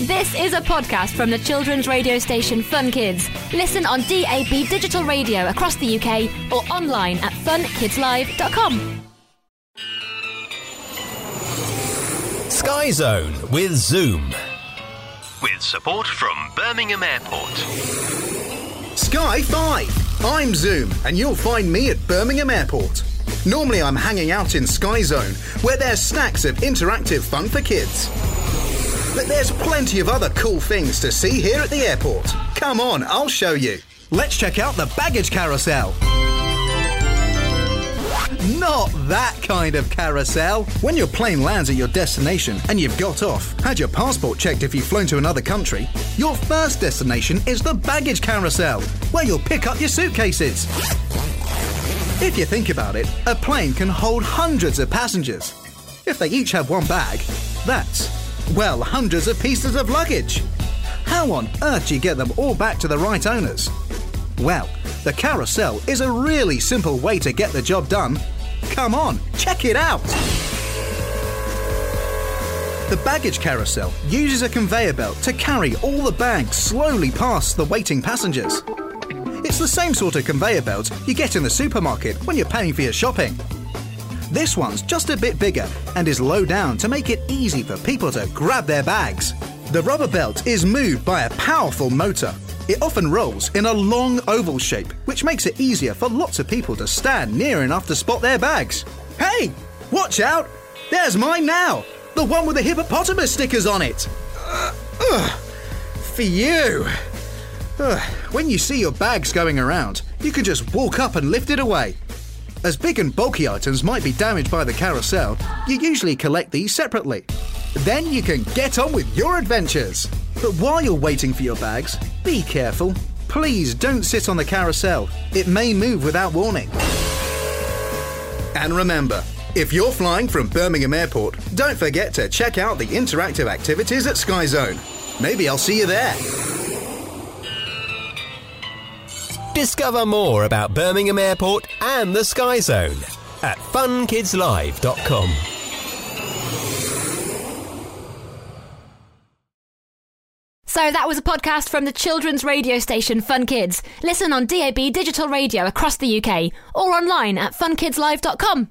This is a podcast from the children's radio station Fun Kids. Listen on DAB digital radio across the UK or online at funkidslive.com. Sky Zone with Zoom. With support from Birmingham Airport. Sky 5. I'm Zoom, and you'll find me at Birmingham Airport. Normally, I'm hanging out in Sky Zone, where there's stacks of interactive fun for kids. But there's plenty of other cool things to see here at the airport. Come on, I'll show you. Let's check out the baggage carousel. Not that kind of carousel. When your plane lands at your destination and you've got off, had your passport checked if you've flown to another country, your first destination is the baggage carousel, where you'll pick up your suitcases. If you think about it, a plane can hold hundreds of passengers. If they each have one bag, that's, well, hundreds of pieces of luggage. How on earth do you get them all back to the right owners? Well, the carousel is a really simple way to get the job done. Come on, check it out! The baggage carousel uses a conveyor belt to carry all the bags slowly past the waiting passengers. It's the same sort of conveyor belt you get in the supermarket when you're paying for your shopping. This one's just a bit bigger and is low down to make it easy for people to grab their bags. The rubber belt is moved by a powerful motor. It often rolls in a long oval shape, which makes it easier for lots of people to stand near enough to spot their bags. Hey, watch out! There's mine now! The one with the hippopotamus stickers on it! Uh, for you! When you see your bags going around, you can just walk up and lift it away. As big and bulky items might be damaged by the carousel, you usually collect these separately. Then you can get on with your adventures. But while you're waiting for your bags, be careful. Please don't sit on the carousel. It may move without warning. And remember, if you're flying from Birmingham Airport, don't forget to check out the interactive activities at Skyzone. Maybe I'll see you there. Discover more about Birmingham Airport and the Sky Zone at funkidslive.com. So that was a podcast from the children's radio station Fun Kids. Listen on DAB digital radio across the UK or online at funkidslive.com.